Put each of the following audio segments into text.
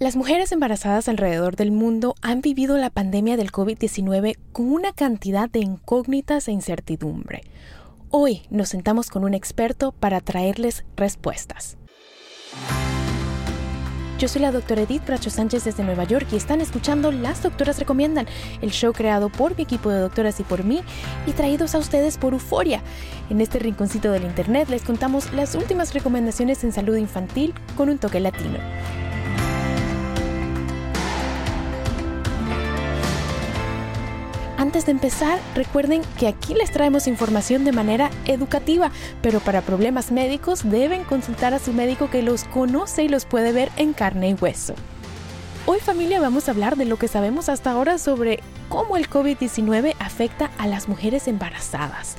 Las mujeres embarazadas alrededor del mundo han vivido la pandemia del COVID-19 con una cantidad de incógnitas e incertidumbre. Hoy nos sentamos con un experto para traerles respuestas. Yo soy la doctora Edith Bracho Sánchez desde Nueva York y están escuchando Las Doctoras Recomiendan, el show creado por mi equipo de doctoras y por mí y traídos a ustedes por Euforia. En este rinconcito del internet les contamos las últimas recomendaciones en salud infantil con un toque latino. Antes de empezar, recuerden que aquí les traemos información de manera educativa, pero para problemas médicos deben consultar a su médico que los conoce y los puede ver en carne y hueso. Hoy familia vamos a hablar de lo que sabemos hasta ahora sobre cómo el COVID-19 afecta a las mujeres embarazadas.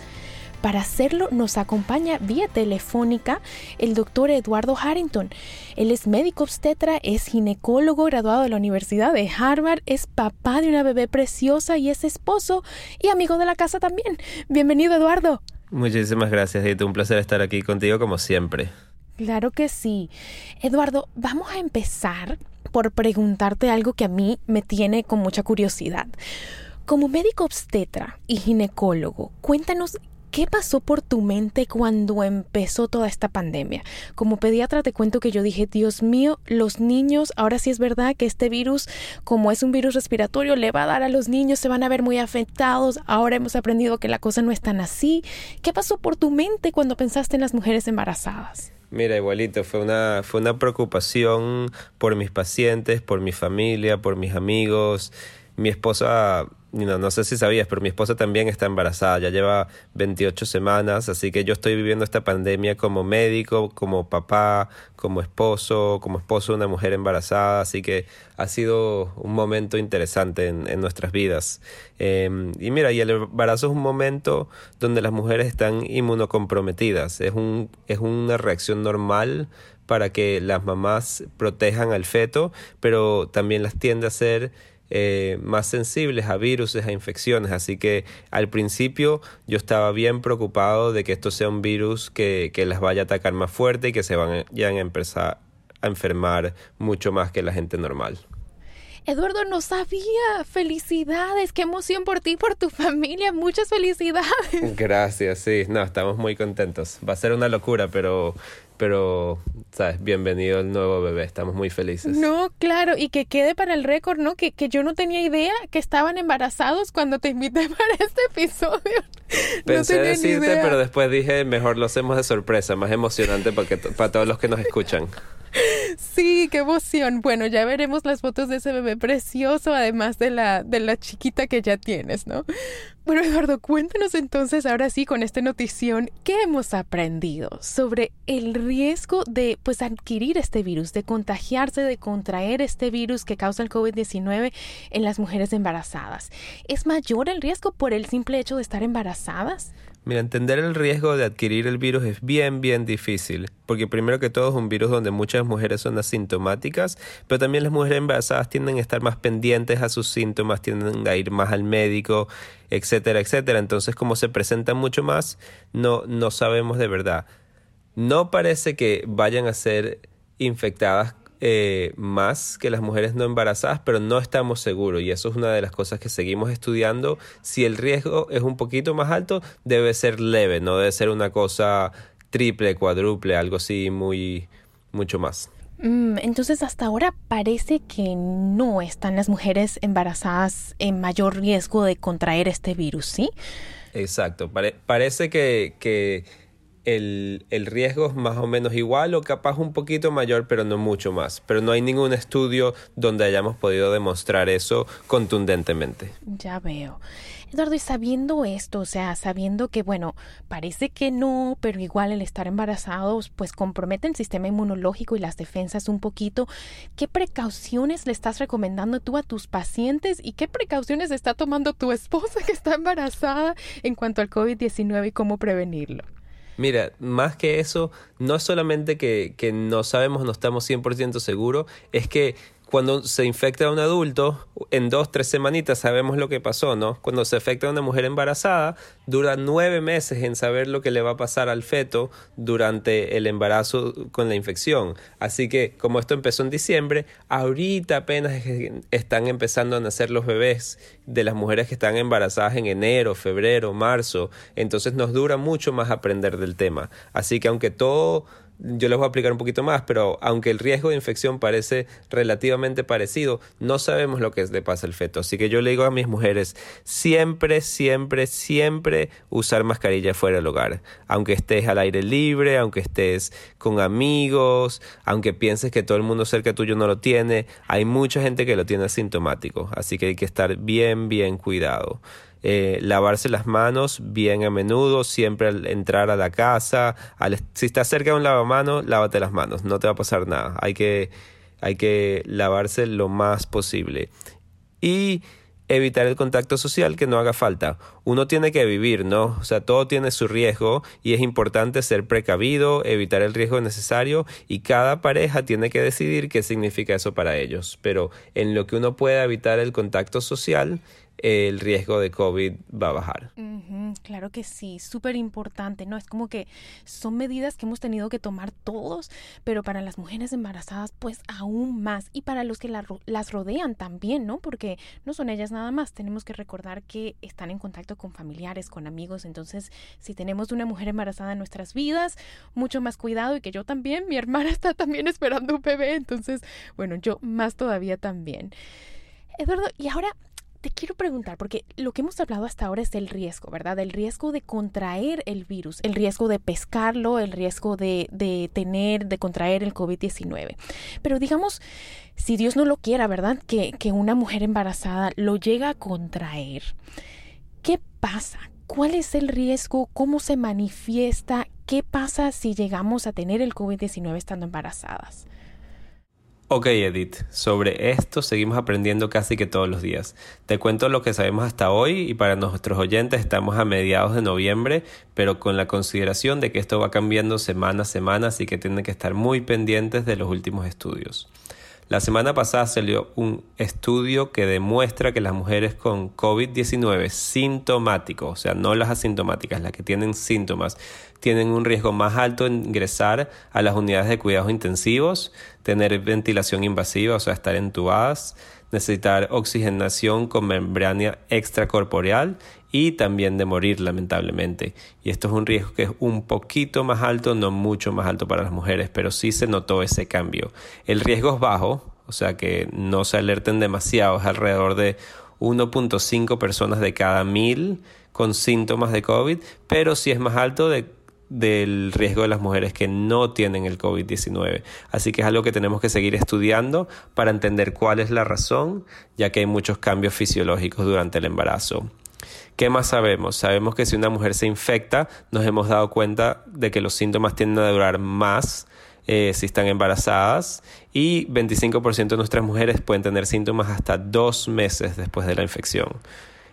Para hacerlo nos acompaña vía telefónica el doctor Eduardo Harrington. Él es médico obstetra, es ginecólogo graduado de la Universidad de Harvard, es papá de una bebé preciosa y es esposo y amigo de la casa también. Bienvenido Eduardo. Muchísimas gracias, Edith. Un placer estar aquí contigo como siempre. Claro que sí. Eduardo, vamos a empezar por preguntarte algo que a mí me tiene con mucha curiosidad. Como médico obstetra y ginecólogo, cuéntanos ¿Qué pasó por tu mente cuando empezó toda esta pandemia? Como pediatra te cuento que yo dije, Dios mío, los niños, ahora sí es verdad que este virus, como es un virus respiratorio, le va a dar a los niños, se van a ver muy afectados, ahora hemos aprendido que la cosa no es tan así. ¿Qué pasó por tu mente cuando pensaste en las mujeres embarazadas? Mira, igualito, fue una, fue una preocupación por mis pacientes, por mi familia, por mis amigos. Mi esposa no, no sé si sabías, pero mi esposa también está embarazada, ya lleva 28 semanas, así que yo estoy viviendo esta pandemia como médico, como papá, como esposo, como esposo de una mujer embarazada, así que ha sido un momento interesante en, nuestras vidas. Em, y mira, y el embarazo es un momento donde las mujeres están inmunocomprometidas, es, un, es una reacción normal para que las mamás protejan al feto, pero también las tiende a ser eh, más sensibles a virus, a infecciones. Así que al principio yo estaba bien preocupado de que esto sea un virus que, que las vaya a atacar más fuerte y que se vayan a empezar a enfermar mucho más que la gente normal. Eduardo, no sabía. Felicidades, qué emoción por ti, por tu familia. Muchas felicidades. Gracias, sí. No, estamos muy contentos. Va a ser una locura, pero pero, ¿sabes? Bienvenido el nuevo bebé, estamos muy felices. No, claro, y que quede para el récord, ¿no? Que, que yo no tenía idea que estaban embarazados cuando te invité para este episodio. Pensé decirte, pero después dije, mejor lo hacemos de sorpresa, más emocionante para, que, para todos los que nos escuchan. Sí, qué emoción. Bueno, ya veremos las fotos de ese bebé precioso, además de la, de la chiquita que ya tienes, ¿no? Bueno, Eduardo, cuéntanos entonces ahora sí con esta notición, ¿qué hemos aprendido sobre el riesgo de pues adquirir este virus, de contagiarse, de contraer este virus que causa el COVID-19 en las mujeres embarazadas? ¿Es mayor el riesgo por el simple hecho de estar embarazadas? Mira, entender el riesgo de adquirir el virus es bien, bien difícil, porque primero que todo es un virus donde muchas mujeres son asintomáticas, pero también las mujeres embarazadas tienden a estar más pendientes a sus síntomas, tienden a ir más al médico, etcétera, etcétera. Entonces, como se presentan mucho más, no, no sabemos de verdad. No parece que vayan a ser infectadas eh, más que las mujeres no embarazadas, pero no estamos seguros y eso es una de las cosas que seguimos estudiando. Si el riesgo es un poquito más alto, debe ser leve, no debe ser una cosa triple, cuádruple, algo así muy, mucho más. Mm, entonces hasta ahora parece que no están las mujeres embarazadas en mayor riesgo de contraer este virus, ¿sí? Exacto, parece que, que el, el, riesgo es más o menos igual o capaz un poquito mayor, pero no mucho más. Pero no hay ningún estudio donde hayamos podido demostrar eso contundentemente. Ya veo. Eduardo, y sabiendo esto, o sea, sabiendo que, bueno, parece que no, pero igual el estar embarazados, pues compromete el sistema inmunológico y las defensas un poquito, ¿qué precauciones le estás recomendando tú a tus pacientes y qué precauciones está tomando tu esposa que está embarazada en cuanto al COVID-19 y cómo prevenirlo? Mira, más que eso, no es solamente que, que no sabemos, no estamos 100% seguros, es que cuando se infecta a un adulto, en dos, tres semanitas sabemos lo que pasó, ¿no? Cuando se afecta a una mujer embarazada, dura nueve meses en saber lo que le va a pasar al feto durante el embarazo con la infección. Así que, como esto empezó en diciembre, ahorita apenas están empezando a nacer los bebés de las mujeres que están embarazadas en enero, febrero, marzo. Entonces nos dura mucho más aprender del tema. Así que aunque todo yo les voy a explicar un poquito más, pero aunque el riesgo de infección parece relativamente parecido, no sabemos lo que le pasa al feto. Así que yo le digo a mis mujeres, siempre, siempre, siempre usar mascarilla fuera del hogar. Aunque estés al aire libre, aunque estés con amigos, aunque pienses que todo el mundo cerca tuyo no lo tiene, hay mucha gente que lo tiene asintomático. Así que hay que estar bien, bien cuidado. Eh, lavarse las manos bien a menudo, siempre al entrar a la casa, si estás cerca de un lavamanos, lávate las manos, no te va a pasar nada, hay que, hay que lavarse lo más posible. Y evitar el contacto social que no haga falta. Uno tiene que vivir, ¿no? O sea, todo tiene su riesgo y es importante ser precavido, evitar el riesgo necesario y cada pareja tiene que decidir qué significa eso para ellos. Pero en lo que uno pueda evitar el contacto social, el riesgo de COVID va a bajar. claro que sí, súper importante, ¿no? Es como que son medidas que hemos tenido que tomar todos, pero para las mujeres embarazadas, pues aún más. Y para los que las rodean también, ¿no? Porque no son ellas nada más. Tenemos que recordar que están en contacto con familiares, con amigos. Entonces, si tenemos una mujer embarazada en nuestras vidas, mucho más cuidado y que yo también, mi hermana está también esperando un bebé. Entonces, bueno, yo más todavía también. Eduardo, y ahora te quiero preguntar, porque lo que hemos hablado hasta ahora es el riesgo, ¿verdad? El riesgo de contraer el virus, el riesgo de pescarlo, el riesgo de, de tener, de contraer el COVID-19. Pero digamos, si Dios no lo quiera, ¿verdad? Que, que una mujer embarazada lo llega a contraer. ¿Qué pasa? ¿Cuál es el riesgo? ¿Cómo se manifiesta? ¿Qué pasa si llegamos a tener el COVID-19 estando embarazadas? Ok Edith, sobre esto seguimos aprendiendo casi que todos los días. Te cuento lo que sabemos hasta hoy y para nuestros oyentes estamos a mediados de noviembre, pero con la consideración de que esto va cambiando semana a semana, así que tienen que estar muy pendientes de los últimos estudios. La semana pasada salió un estudio que demuestra que las mujeres con COVID-19 sintomáticos, o sea, no las asintomáticas, las que tienen síntomas, tienen un riesgo más alto en ingresar a las unidades de cuidados intensivos, tener ventilación invasiva, o sea, estar entubadas, necesitar oxigenación con membrana extracorporeal y también de morir lamentablemente. Y esto es un riesgo que es un poquito más alto, no mucho más alto para las mujeres, pero sí se notó ese cambio. El riesgo es bajo, o sea que no se alerten demasiado, es alrededor de 1.5 personas de cada mil con síntomas de COVID, pero sí es más alto de del riesgo de las mujeres que no tienen el COVID-19. Así que es algo que tenemos que seguir estudiando para entender cuál es la razón, ya que hay muchos cambios fisiológicos durante el embarazo. ¿Qué más sabemos? Sabemos que si una mujer se infecta, nos hemos dado cuenta de que los síntomas tienden a durar más eh, si están embarazadas y 25% de nuestras mujeres pueden tener síntomas hasta dos meses después de la infección.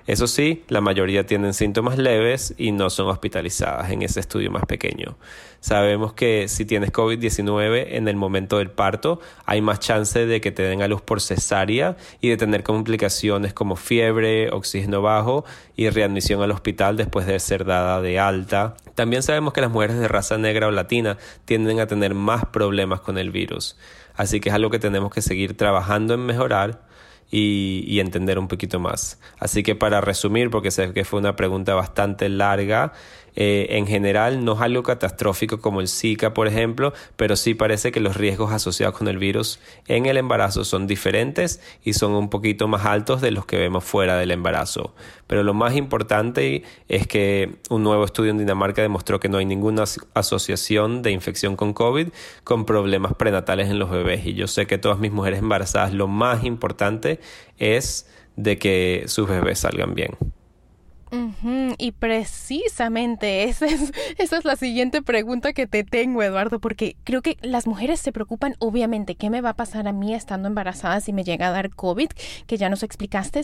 Eso sí, la mayoría tienen síntomas leves y no son hospitalizadas en ese estudio más pequeño. Sabemos que si tienes COVID-19 en el momento del parto, hay más chance de que te den a luz por cesárea y de tener complicaciones como fiebre, oxígeno bajo y readmisión al hospital después de ser dada de alta. También sabemos que las mujeres de raza negra o latina tienden a tener más problemas con el virus. Así que es algo que tenemos que seguir trabajando en mejorar y, entender un poquito más. Así que para resumir, porque sé que fue una pregunta bastante larga, eh, en general no es algo catastrófico como el Zika, por ejemplo, pero sí parece que los riesgos asociados con el virus en el embarazo son diferentes y son un poquito más altos de los que vemos fuera del embarazo. Pero lo más importante es que un nuevo estudio en Dinamarca demostró que no hay ninguna asociación de infección con COVID con problemas prenatales en los bebés. Y yo sé que todas mis mujeres embarazadas lo más importante es de que sus bebés salgan bien. Y precisamente esa es, esa es la siguiente pregunta que te tengo, Eduardo, porque creo que las mujeres se preocupan, obviamente, qué me va a pasar a mí estando embarazada si me llega a dar COVID, que ya nos explicaste,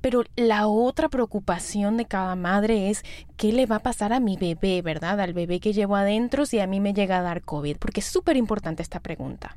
pero la otra preocupación de cada madre es qué le va a pasar a mi bebé, ¿verdad? Al bebé que llevo adentro si a mí me llega a dar COVID, porque es súper importante esta pregunta.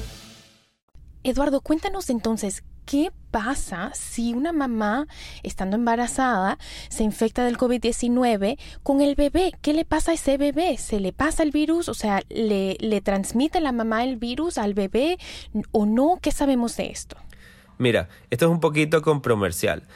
Eduardo, cuéntanos entonces, ¿qué pasa si una mamá, estando embarazada, se infecta del COVID-19 con el bebé? ¿Qué le pasa a ese bebé? ¿Se le pasa el virus? O sea, ¿le, le transmite la mamá el virus al bebé o no? ¿Qué sabemos de esto? Mira, esto es un poquito controversial.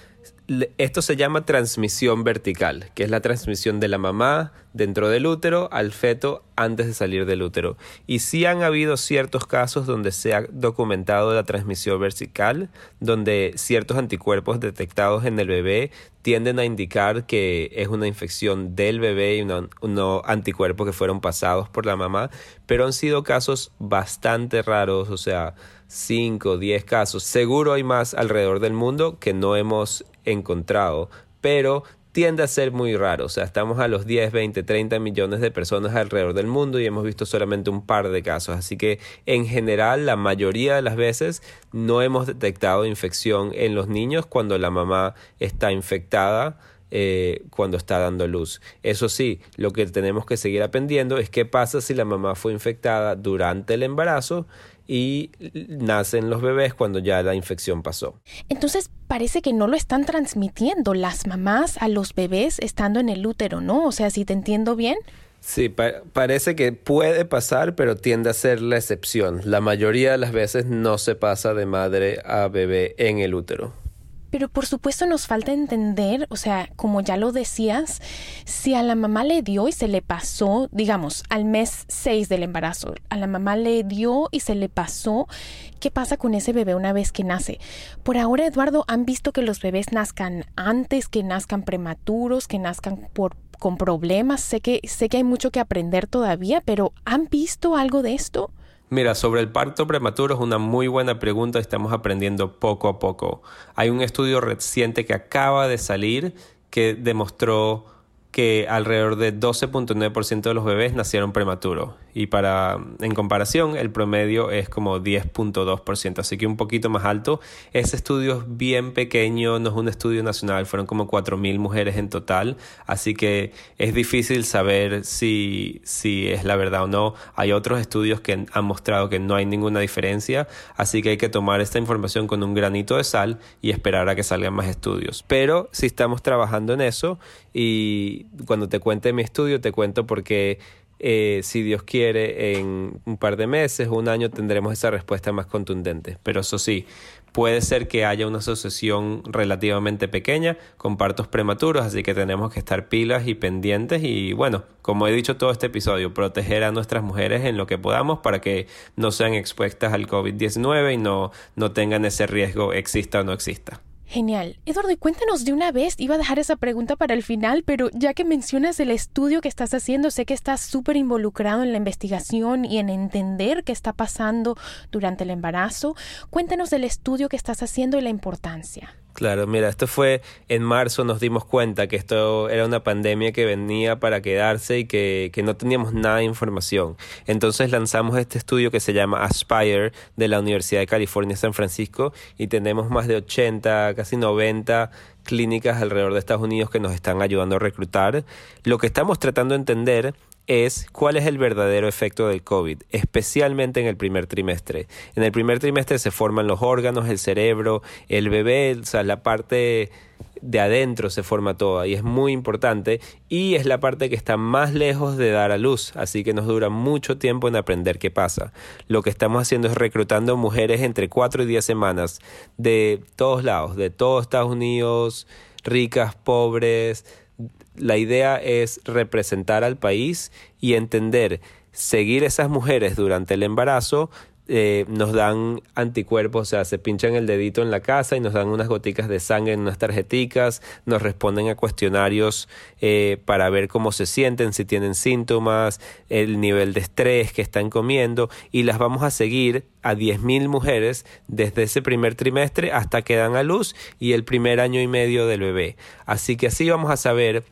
Esto se llama transmisión vertical, que es la transmisión de la mamá dentro del útero al feto antes de salir del útero. Y sí han habido ciertos casos donde se ha documentado la transmisión vertical, donde ciertos anticuerpos detectados en el bebé tienden a indicar que es una infección del bebé y unos anticuerpos que fueron pasados por la mamá, pero han sido casos bastante raros, o sea, 5, 10 casos. Seguro hay más alrededor del mundo que no hemos encontrado, pero tiende a ser muy raro. O sea, estamos a los 10, 20, 30 millones de personas alrededor del mundo y hemos visto solamente un par de casos. Así que en general, la mayoría de las veces no hemos detectado infección en los niños cuando la mamá está infectada. Eh, cuando está dando luz. Eso sí, lo que tenemos que seguir aprendiendo es qué pasa si la mamá fue infectada durante el embarazo y nacen los bebés cuando ya la infección pasó. Entonces parece que no lo están transmitiendo las mamás a los bebés estando en el útero, ¿no? O sea, si te entiendo bien. Sí, parece que puede pasar, pero tiende a ser la excepción. La mayoría de las veces no se pasa de madre a bebé en el útero. Pero por supuesto nos falta entender, o sea, como ya lo decías, si a la mamá le dio y se le pasó, digamos, al mes 6 del embarazo, a la mamá le dio y se le pasó, ¿qué pasa con ese bebé una vez que nace? Por ahora, Eduardo, han visto que los bebés nazcan antes, que nazcan prematuros, que nazcan por con problemas. Sé que sé que hay mucho que aprender todavía, pero ¿han visto algo de esto? Mira, sobre el parto prematuro es una muy buena pregunta, estamos aprendiendo poco a poco. Hay un estudio reciente que acaba de salir que demostró que alrededor de 12.9% de los bebés nacieron prematuros y para en comparación el promedio es como 10.2%, así que un poquito más alto. Ese estudio es bien pequeño, no es un estudio nacional, fueron como 4.000 mujeres en total, así que es difícil saber si, si es la verdad o no. Hay otros estudios que han mostrado que no hay ninguna diferencia, así que hay que tomar esta información con un granito de sal y esperar a que salgan más estudios. Pero si estamos trabajando en eso y cuando te cuente mi estudio te cuento porque eh, si Dios quiere, en un par de meses, un año, tendremos esa respuesta más contundente. Pero eso sí, puede ser que haya una asociación relativamente pequeña con partos prematuros, así que tenemos que estar pilas y pendientes y bueno, como he dicho todo este episodio, proteger a nuestras mujeres en lo que podamos para que no sean expuestas al COVID-19 y no, no tengan ese riesgo, exista o no exista. Genial. Eduardo, y cuéntanos de una vez, iba a dejar esa pregunta para el final, pero ya que mencionas el estudio que estás haciendo, sé que estás súper involucrado en la investigación y en entender qué está pasando durante el embarazo. Cuéntanos del estudio que estás haciendo y la importancia. Claro, mira, esto fue en marzo, nos dimos cuenta que esto era una pandemia que venía para quedarse y que, que, no teníamos nada de información. Entonces lanzamos este estudio que se llama Aspire de la Universidad de California San Francisco y tenemos más de 80, casi 90 clínicas alrededor de Estados Unidos que nos están ayudando a reclutar. Lo que estamos tratando de entender es cuál es el verdadero efecto del COVID, especialmente en el primer trimestre. En el primer trimestre se forman los órganos, el cerebro, el bebé, o sea, la parte de adentro se forma toda y es muy importante y es la parte que está más lejos de dar a luz, así que nos dura mucho tiempo en aprender qué pasa. Lo que estamos haciendo es reclutando mujeres entre 4 y 10 semanas de todos lados, de todos Estados Unidos, ricas, pobres, la idea es representar al país y entender, seguir esas mujeres durante el embarazo, eh, nos dan anticuerpos, o sea, se pinchan el dedito en la casa y nos dan unas goticas de sangre en unas tarjeticas, nos responden a cuestionarios eh, para ver cómo se sienten, si tienen síntomas, el nivel de estrés que están comiendo y las vamos a seguir a 10.000 mujeres desde ese primer trimestre hasta que dan a luz y el primer año y medio del bebé. Así que así vamos a saber,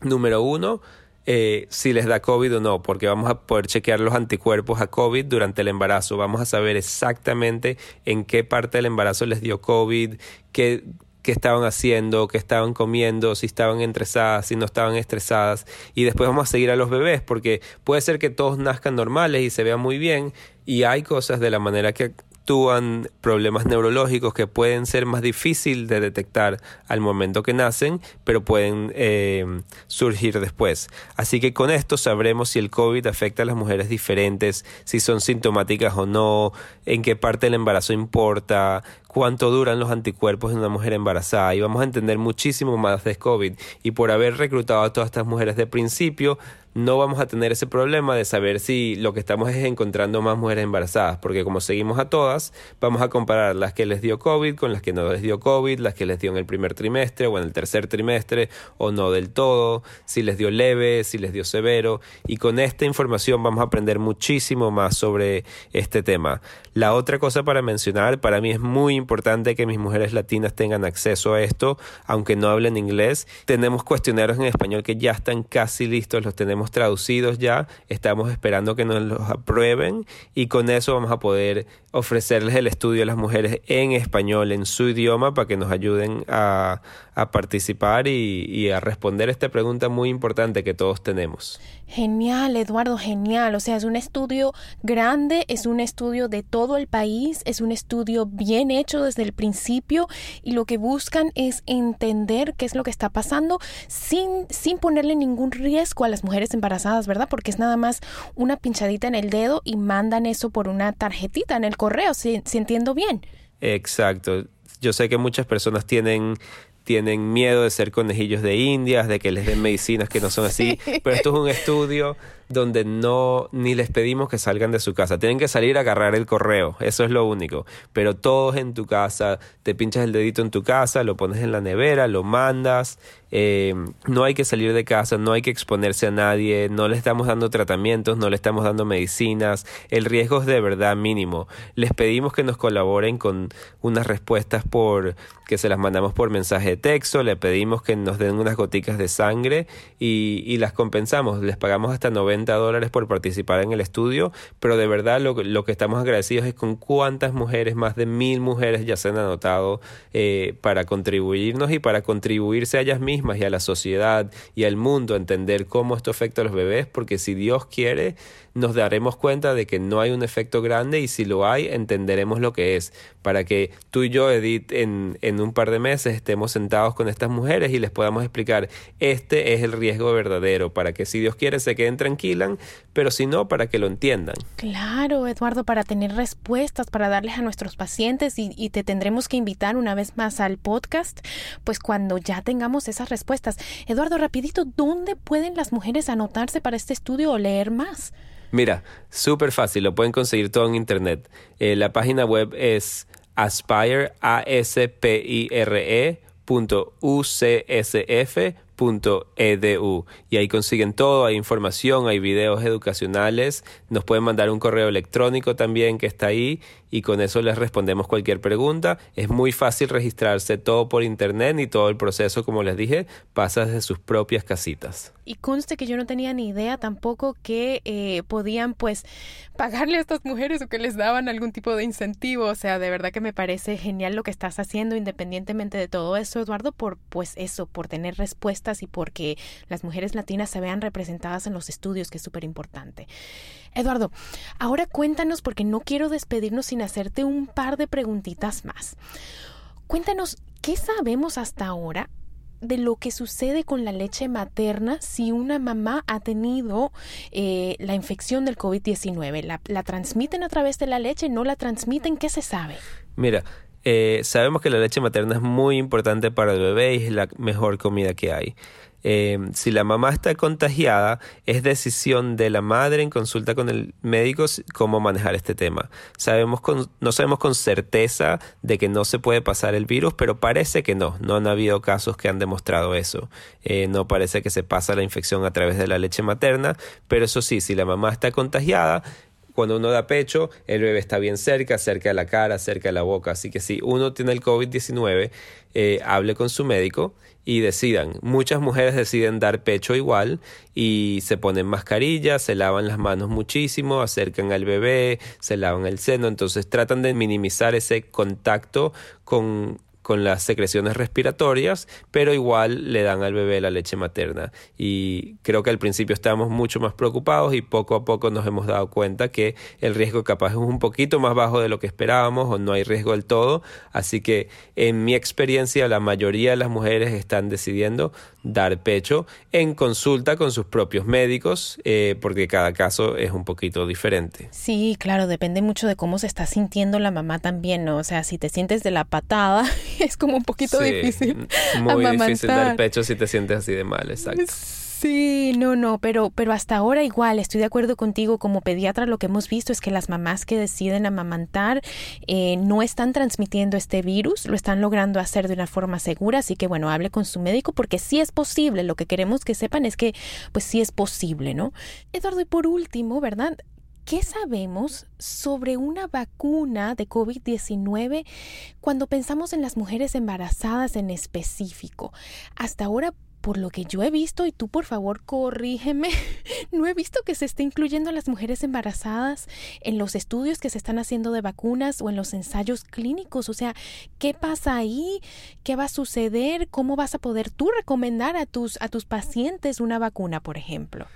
número uno, eh, si les da COVID o no, porque vamos a poder chequear los anticuerpos a COVID durante el embarazo. Vamos a saber exactamente en qué parte del embarazo les dio COVID, qué, qué estaban haciendo, qué estaban comiendo, si estaban estresadas, si no estaban estresadas. Y después vamos a seguir a los bebés, porque puede ser que todos nazcan normales y se vean muy bien, y hay cosas de la manera que actúan problemas neurológicos que pueden ser más difíciles de detectar al momento que nacen, pero pueden eh, surgir después. Así que con esto sabremos si el COVID afecta a las mujeres diferentes, si son sintomáticas o no, en qué parte del embarazo importa, cuánto duran los anticuerpos en una mujer embarazada y vamos a entender muchísimo más de COVID. Y por haber reclutado a todas estas mujeres de principio, no vamos a tener ese problema de saber si lo que estamos es encontrando más mujeres embarazadas, porque como seguimos a todas, vamos a comparar las que les dio COVID con las que no les dio COVID, las que les dio en el primer trimestre o en el tercer trimestre o no del todo, si les dio leve, si les dio severo, y con esta información vamos a aprender muchísimo más sobre este tema. La otra cosa para mencionar, para mí es muy importante que mis mujeres latinas tengan acceso a esto, aunque no hablen inglés. Tenemos cuestionarios en español que ya están casi listos, los tenemos traducidos ya, estamos esperando que nos los aprueben y con eso vamos a poder ofrecerles el estudio a las mujeres en español, en su idioma, para que nos ayuden a, a participar y, y, a responder esta pregunta muy importante que todos tenemos. Genial, Eduardo, genial. O sea, es un estudio grande, es un estudio de todo el país, es un estudio bien hecho desde el principio y lo que buscan es entender qué es lo que está pasando sin, sin ponerle ningún riesgo a las mujeres embarazadas, ¿verdad? Porque es nada más una pinchadita en el dedo y mandan eso por una tarjetita en el correo, si, si entiendo bien. Exacto. Yo sé que muchas personas tienen tienen miedo de ser conejillos de indias, de que les den medicinas que no son así, pero esto es un estudio donde no ni les pedimos que salgan de su casa. Tienen que salir a agarrar el correo, eso es lo único. Pero todos en tu casa, te pinchas el dedito en tu casa, lo pones en la nevera, lo mandas. Eh, no hay que salir de casa, no hay que exponerse a nadie, no le estamos dando tratamientos, no le estamos dando medicinas. El riesgo es de verdad mínimo. Les pedimos que nos colaboren con unas respuestas por que se las mandamos por mensaje de texto, le pedimos que nos den unas goticas de sangre y, y las compensamos. Les pagamos hasta 90 dólares por participar en el estudio, pero de verdad lo, lo, que estamos agradecidos es con cuántas mujeres, más de mil mujeres ya se han anotado eh, para contribuirnos y para contribuirse a ellas mismas y a la sociedad y al mundo entender cómo esto afecta a los bebés, porque si Dios quiere, nos daremos cuenta de que no hay un efecto grande y si lo hay, entenderemos lo que es, para que tú y yo, Edith, en, en un par de meses estemos sentados con estas mujeres y les podamos explicar, este es el riesgo verdadero, para que si Dios quiere se queden tranquilas, pero si no, para que lo entiendan. Claro, Eduardo, para tener respuestas, para darles a nuestros pacientes y, y te tendremos que invitar una vez más al podcast, pues cuando ya tengamos esas respuestas. Eduardo, rapidito, ¿dónde pueden las mujeres anotarse para este estudio o leer más? Mira, súper fácil, lo pueden conseguir todo en internet. Eh, la página web es aspire, a s p i r e .ucsf.edu y ahí consiguen todo, hay información, hay videos educacionales, nos pueden mandar un correo electrónico también que está ahí y con eso les respondemos cualquier pregunta. Es muy fácil registrarse todo por internet y todo el proceso, como les dije, pasa desde sus propias casitas. Y conste que yo no tenía ni idea tampoco que eh, podían pues pagarle a estas mujeres o que les daban algún tipo de incentivo. O sea, de verdad que me parece genial lo que estás haciendo independientemente de todo eso, Eduardo, por pues eso, por tener respuestas y porque las mujeres latinas se vean representadas en los estudios, que es súper importante. Eduardo, ahora cuéntanos porque no quiero despedirnos sin hacerte un par de preguntitas más. Cuéntanos, ¿qué sabemos hasta ahora de lo que sucede con la leche materna si una mamá ha tenido eh, la infección del COVID-19? ¿La, ¿La, transmiten a través de la leche? ¿No la transmiten? ¿Qué se sabe? Mira, eh, sabemos que la leche materna es muy importante para el bebé y es la mejor comida que hay. Eh, si la mamá está contagiada, es decisión de la madre en consulta con el médico cómo manejar este tema. Sabemos con, no sabemos con certeza de que no se puede pasar el virus, pero parece que no. No han habido casos que han demostrado eso. Eh, no parece que se pasa la infección a través de la leche materna, pero eso sí, si la mamá está contagiada, cuando uno da pecho, el bebé está bien cerca, cerca de la cara, cerca de la boca. Así que si uno tiene el COVID-19, eh, hable con su médico y decidan. Muchas mujeres deciden dar pecho igual y se ponen mascarillas, se lavan las manos muchísimo, acercan al bebé, se lavan el seno, entonces tratan de minimizar ese contacto con con las secreciones respiratorias, pero igual le dan al bebé la leche materna. Y creo que al principio estábamos mucho más preocupados y poco a poco nos hemos dado cuenta que el riesgo capaz es un poquito más bajo de lo que esperábamos o no hay riesgo del todo. Así que en mi experiencia la mayoría de las mujeres están decidiendo dar pecho en consulta con sus propios médicos eh, porque cada caso es un poquito diferente. Sí, claro, depende mucho de cómo se está sintiendo la mamá también, ¿no? O sea, si te sientes de la patada es como un poquito difícil. Muy difícil dar pecho si te sientes así de mal, exacto. Sí, no, no, pero, pero hasta ahora igual estoy de acuerdo contigo. Como pediatra, lo que hemos visto es que las mamás que deciden amamantar eh, no están transmitiendo este virus, lo están logrando hacer de una forma segura. Así que bueno, hable con su médico porque sí es posible. Lo que queremos que sepan es que, pues sí es posible, ¿no? Eduardo, y por último, ¿verdad? ¿Qué sabemos sobre una vacuna de COVID-19 cuando pensamos en las mujeres embarazadas en específico? Hasta ahora, por lo que yo he visto, y tú por favor corrígeme, no he visto que se esté incluyendo a las mujeres embarazadas en los estudios que se están haciendo de vacunas o en los ensayos clínicos. O sea, ¿qué pasa ahí? ¿Qué va a suceder? ¿Cómo vas a poder tú recomendar a tus, a tus pacientes una vacuna, por ejemplo?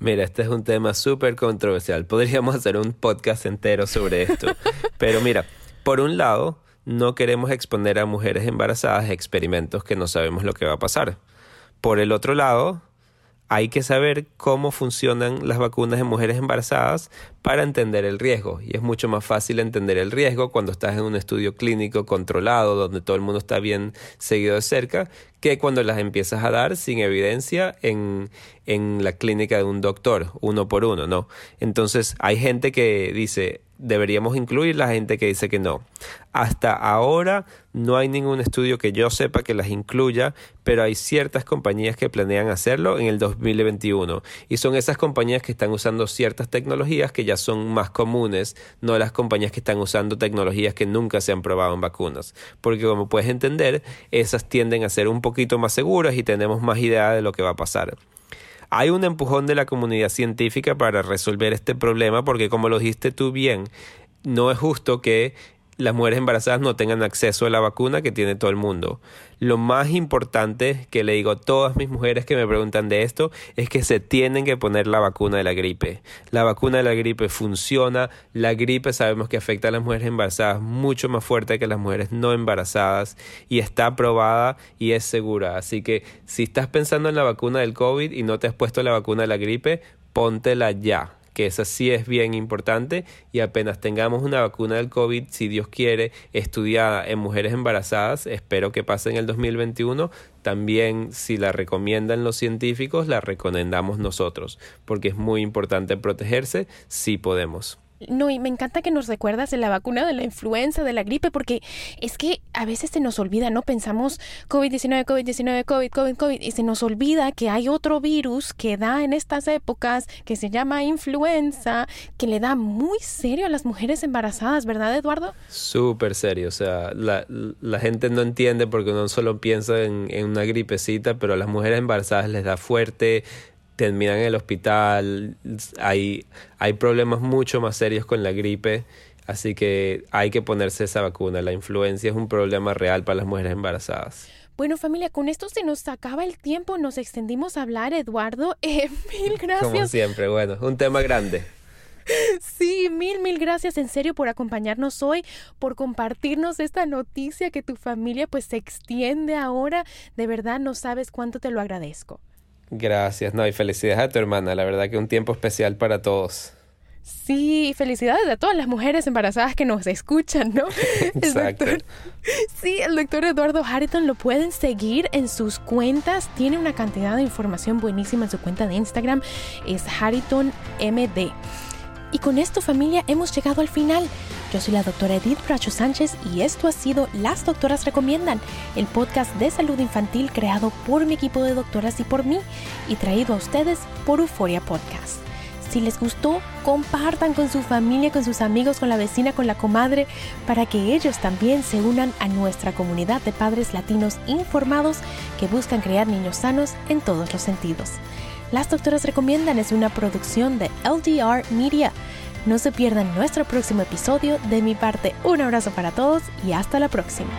Mira, este es un tema súper controversial. Podríamos hacer un podcast entero sobre esto. Pero mira, por un lado, no queremos exponer a mujeres embarazadas a experimentos que no sabemos lo que va a pasar. Por el otro lado, hay que saber cómo funcionan las vacunas en mujeres embarazadas para entender el riesgo. Y es mucho más fácil entender el riesgo cuando estás en un estudio clínico controlado, donde todo el mundo está bien seguido de cerca, que cuando las empiezas a dar sin evidencia en, en la clínica de un doctor, uno por uno, ¿no? Entonces hay gente que dice, deberíamos incluir la gente que dice que no. Hasta ahora no hay ningún estudio que yo sepa que las incluya, pero hay ciertas compañías que planean hacerlo en el 2021 y son esas compañías que están usando ciertas tecnologías que ya son más comunes, no las compañías que están usando tecnologías que nunca se han probado en vacunas, porque como puedes entender, esas tienden a ser un poquito más seguras y tenemos más idea de lo que va a pasar. Hay un empujón de la comunidad científica para resolver este problema porque como lo dijiste tú bien, no es justo que las mujeres embarazadas no tengan acceso a la vacuna que tiene todo el mundo. Lo más importante que le digo a todas mis mujeres que me preguntan de esto es que se tienen que poner la vacuna de la gripe. La vacuna de la gripe funciona. La gripe sabemos que afecta a las mujeres embarazadas mucho más fuerte que las mujeres no embarazadas y está probada y es segura. Así que si estás pensando en la vacuna del COVID y no te has puesto la vacuna de la gripe, póntela ya que esa sí es bien importante y apenas tengamos una vacuna del COVID, si Dios quiere, estudiada en mujeres embarazadas, espero que pase en el 2021, también si la recomiendan los científicos, la recomendamos nosotros, porque es muy importante protegerse si podemos. No, y me encanta que nos recuerdas de la vacuna de la influenza, de la gripe, porque es que a veces se nos olvida, ¿no? Pensamos COVID-19, COVID-19, COVID, COVID, COVID, y se nos olvida que hay otro virus que da en estas épocas, que se llama influenza, que le da muy serio a las mujeres embarazadas, ¿verdad, Eduardo? Súper serio, o sea, la, la, gente no entiende porque uno solo piensa en, en una gripecita, pero a las mujeres embarazadas les da fuerte, terminan en el hospital, hay, hay problemas mucho más serios con la gripe, así que hay que ponerse esa vacuna. La influencia es un problema real para las mujeres embarazadas. Bueno, familia, con esto se nos acaba el tiempo, nos extendimos a hablar, Eduardo. Eh, mil gracias. Como siempre, bueno, un tema grande. Sí, mil, mil gracias en serio por acompañarnos hoy, por compartirnos esta noticia que tu familia pues se extiende ahora. De verdad no sabes cuánto te lo agradezco. Gracias, no, y felicidades a tu hermana, la verdad que un tiempo especial para todos. Sí, felicidades a todas las mujeres embarazadas que nos escuchan, ¿no? Exacto. sí, el doctor Eduardo Harrington lo pueden seguir en sus cuentas. Tiene una cantidad de información buenísima en su cuenta de Instagram. Es Harrington MD. Y con esto familia hemos llegado al final. Yo soy la doctora Edith Bracho Sánchez y esto ha sido Las Doctoras Recomiendan, el podcast de salud infantil creado por mi equipo de doctoras y por mí y traído a ustedes por Euforia Podcast. Si les gustó, compartan con su familia, con sus amigos, con la vecina, con la comadre, para que ellos también se unan a nuestra comunidad de padres latinos informados que buscan crear niños sanos en todos los sentidos. Las Doctoras Recomiendan es una producción de LDR Media. No se pierdan nuestro próximo episodio. De mi parte, un abrazo para todos y hasta la próxima.